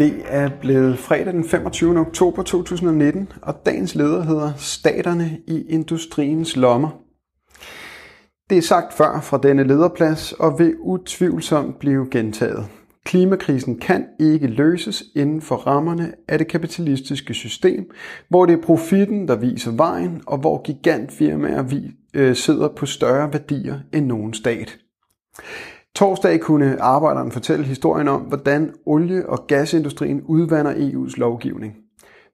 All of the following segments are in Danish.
Det er blevet fredag den 25. oktober 2019, og dagens leder hedder Staterne i industriens lommer. Det er sagt før fra denne lederplads og vil utvivlsomt blive gentaget. Klimakrisen kan ikke løses inden for rammerne af det kapitalistiske system, hvor det er profitten, der viser vejen, og hvor gigantfirmaer øh, sidder på større værdier end nogen stat. Torsdag kunne arbejderen fortælle historien om, hvordan olie- og gasindustrien udvander EU's lovgivning.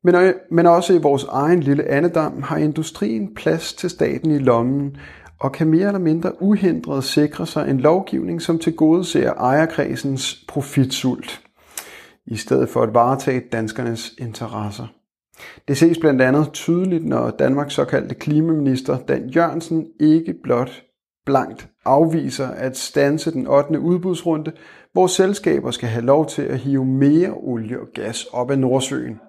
Men, men også i vores egen lille andedam har industrien plads til staten i lommen, og kan mere eller mindre uhindret sikre sig en lovgivning, som tilgodeser ejerkredsens profitsult, i stedet for at varetage danskernes interesser. Det ses blandt andet tydeligt, når Danmarks såkaldte klimaminister Dan Jørgensen ikke blot blankt afviser at stanse den 8. udbudsrunde, hvor selskaber skal have lov til at hive mere olie og gas op af Nordsøen.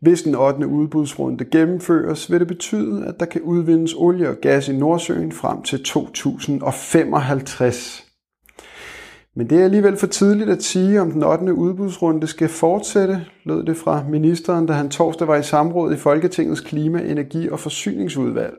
Hvis den 8. udbudsrunde gennemføres, vil det betyde, at der kan udvindes olie og gas i Nordsøen frem til 2055. Men det er alligevel for tidligt at sige, om den 8. udbudsrunde skal fortsætte, lød det fra ministeren, da han torsdag var i samråd i Folketingets Klima-, Energi- og Forsyningsudvalg.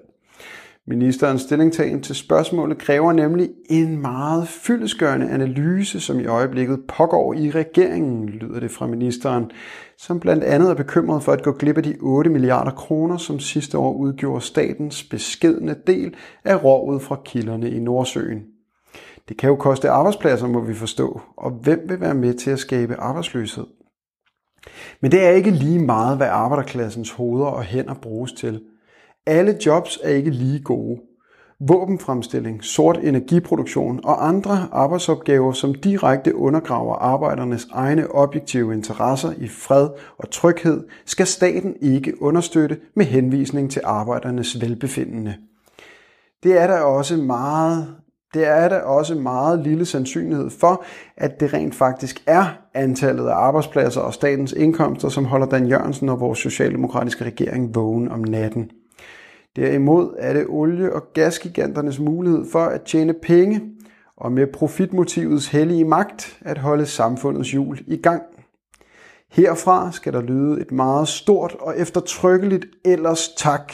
Ministerens stillingtagen til spørgsmålet kræver nemlig en meget fyldesgørende analyse, som i øjeblikket pågår i regeringen, lyder det fra ministeren, som blandt andet er bekymret for at gå glip af de 8 milliarder kroner, som sidste år udgjorde statens beskedne del af rovet fra kilderne i Nordsøen. Det kan jo koste arbejdspladser, må vi forstå, og hvem vil være med til at skabe arbejdsløshed? Men det er ikke lige meget, hvad arbejderklassens hoveder og hænder bruges til – alle jobs er ikke lige gode. Våbenfremstilling, sort energiproduktion og andre arbejdsopgaver, som direkte undergraver arbejdernes egne objektive interesser i fred og tryghed, skal staten ikke understøtte med henvisning til arbejdernes velbefindende. Det er der også meget det er der også meget lille sandsynlighed for, at det rent faktisk er antallet af arbejdspladser og statens indkomster, som holder Dan Jørgensen og vores socialdemokratiske regering vågen om natten. Derimod er det olie- og gasgiganternes mulighed for at tjene penge og med profitmotivets hellige magt at holde samfundets hjul i gang. Herfra skal der lyde et meget stort og eftertrykkeligt ellers tak.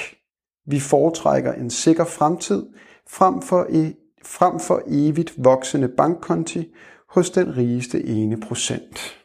Vi foretrækker en sikker fremtid frem for, e- frem for evigt voksende bankkonti hos den rigeste ene procent.